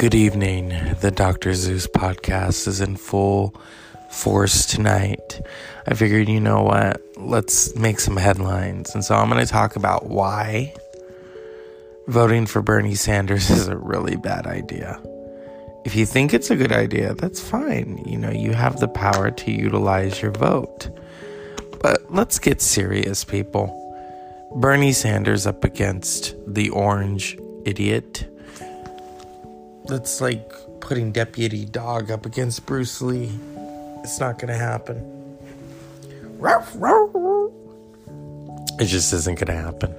Good evening. The Dr. Zeus podcast is in full force tonight. I figured, you know what? Let's make some headlines. And so I'm going to talk about why voting for Bernie Sanders is a really bad idea. If you think it's a good idea, that's fine. You know, you have the power to utilize your vote. But let's get serious, people. Bernie Sanders up against the orange idiot that's like putting Deputy Dawg up against Bruce Lee. It's not gonna happen. It just isn't gonna happen.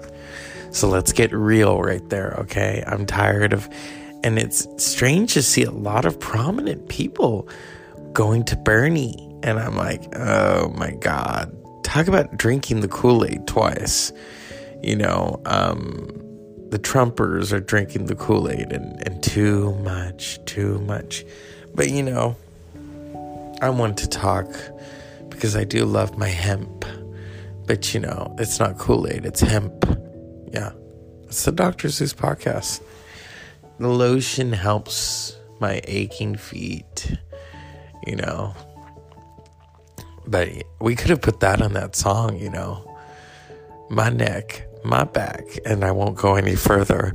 So let's get real right there, okay? I'm tired of, and it's strange to see a lot of prominent people going to Bernie. And I'm like, oh my God. Talk about drinking the Kool Aid twice. You know, um, the Trumpers are drinking the Kool Aid and, and too much, too much. But you know, I want to talk because I do love my hemp. But you know, it's not Kool Aid, it's hemp. Yeah, it's the Dr. Zeus podcast. The lotion helps my aching feet, you know. But we could have put that on that song, you know. My neck my back, and I won't go any further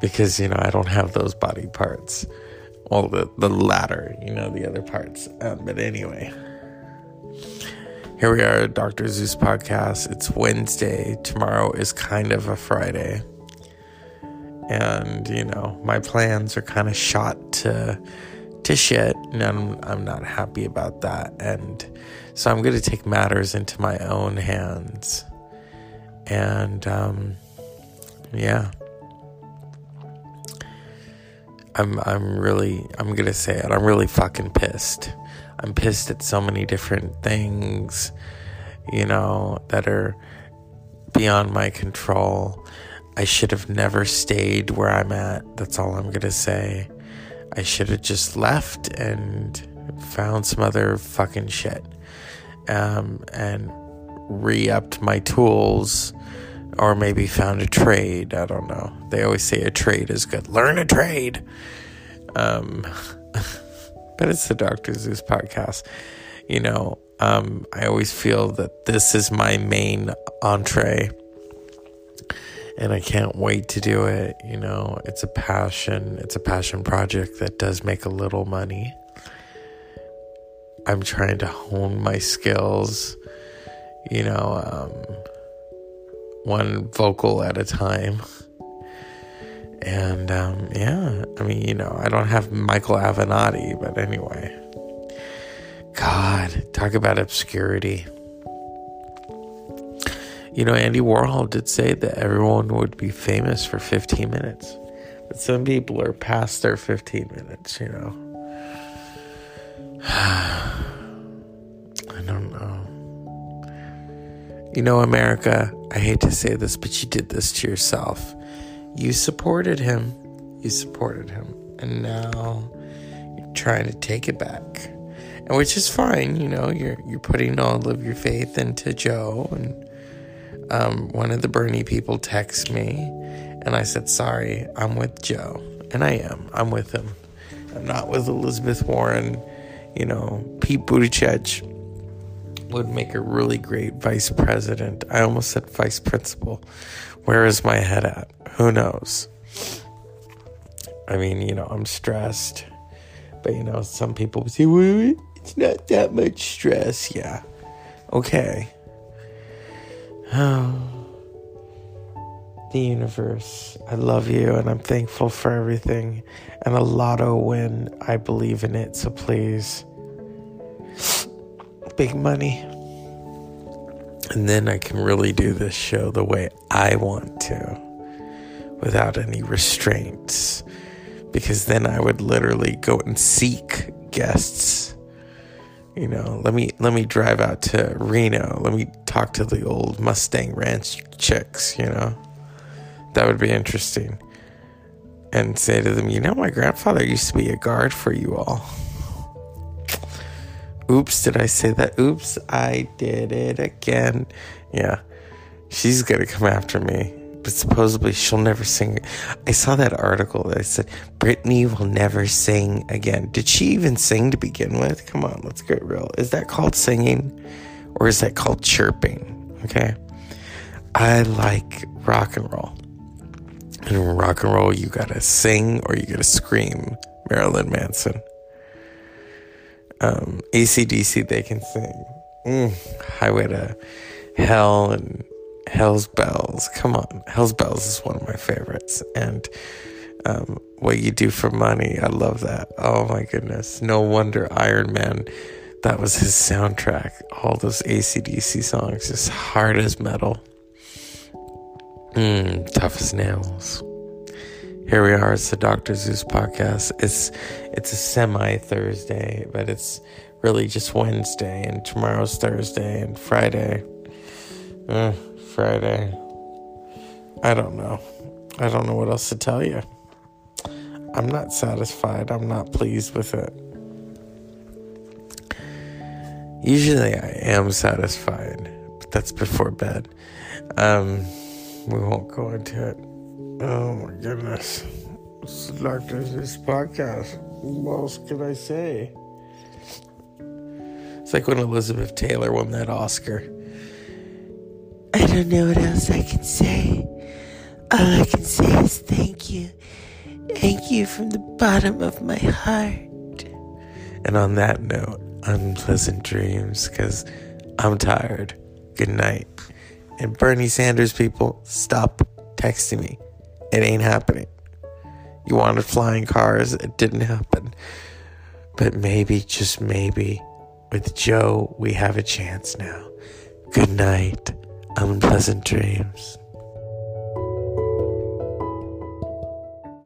because you know I don't have those body parts. Well, the the latter, you know, the other parts. Um, but anyway, here we are, Doctor Zeus podcast. It's Wednesday. Tomorrow is kind of a Friday, and you know my plans are kind of shot to to shit, and I'm I'm not happy about that, and so I'm going to take matters into my own hands and um, yeah, I'm I'm really I'm gonna say it. I'm really fucking pissed. I'm pissed at so many different things, you know, that are beyond my control. I should have never stayed where I'm at. That's all I'm gonna say. I should have just left and found some other fucking shit. Um, and re upped my tools or maybe found a trade. I don't know. They always say a trade is good. Learn a trade. Um, but it's the Dr. Zeus podcast. You know, um, I always feel that this is my main entree. And I can't wait to do it. You know, it's a passion. It's a passion project that does make a little money. I'm trying to hone my skills you know, um, one vocal at a time. And um, yeah, I mean, you know, I don't have Michael Avenatti, but anyway. God, talk about obscurity. You know, Andy Warhol did say that everyone would be famous for 15 minutes. But some people are past their 15 minutes, you know. I don't know. You know, America, I hate to say this, but you did this to yourself. You supported him. You supported him. And now you're trying to take it back. And which is fine, you know, you're you're putting all of your faith into Joe and um, one of the Bernie people texts me and I said, Sorry, I'm with Joe. And I am. I'm with him. I'm not with Elizabeth Warren, you know, Pete Buttigieg would make a really great vice president. I almost said vice principal. Where is my head at? Who knows? I mean, you know, I'm stressed. But, you know, some people say, well, it's not that much stress. Yeah. Okay. Oh. The universe. I love you and I'm thankful for everything. And a lotto win. I believe in it. So please big money. And then I can really do this show the way I want to without any restraints. Because then I would literally go and seek guests. You know, let me let me drive out to Reno. Let me talk to the old Mustang Ranch chicks, you know. That would be interesting. And say to them, you know, my grandfather used to be a guard for you all. Oops, did I say that? Oops, I did it again. Yeah, she's gonna come after me. but supposedly she'll never sing. I saw that article that said Britney will never sing again. Did she even sing to begin with? Come on, let's get real. Is that called singing or is that called chirping? Okay. I like rock and roll. In rock and roll, you gotta sing or you gotta scream. Marilyn Manson. Um, ACDC, they can sing. Mm, Highway to Hell and Hell's Bells. Come on. Hell's Bells is one of my favorites. And um, What You Do for Money. I love that. Oh my goodness. No wonder Iron Man, that was his soundtrack. All those ACDC songs, just hard as metal. Mm, tough as nails. Here we are. It's the Dr. Zeus podcast. It's it's a semi Thursday, but it's really just Wednesday, and tomorrow's Thursday and Friday. Uh, Friday. I don't know. I don't know what else to tell you. I'm not satisfied. I'm not pleased with it. Usually I am satisfied, but that's before bed. Um, we won't go into it. Oh my goodness. This is Dr. Zeus podcast. What else can I say? It's like when Elizabeth Taylor won that Oscar. I don't know what else I can say. All I can say is thank you. Thank you from the bottom of my heart. And on that note, unpleasant dreams because I'm tired. Good night. And Bernie Sanders people, stop texting me. It ain't happening. You wanted flying cars, it didn't happen. But maybe, just maybe, with Joe, we have a chance now. Good night unpleasant dreams.